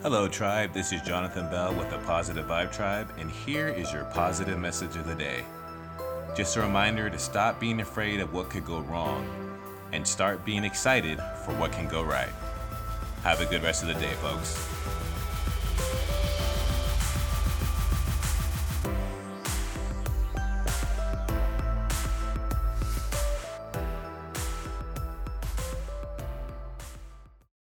Hello, Tribe. This is Jonathan Bell with the Positive Vibe Tribe, and here is your positive message of the day. Just a reminder to stop being afraid of what could go wrong and start being excited for what can go right. Have a good rest of the day, folks.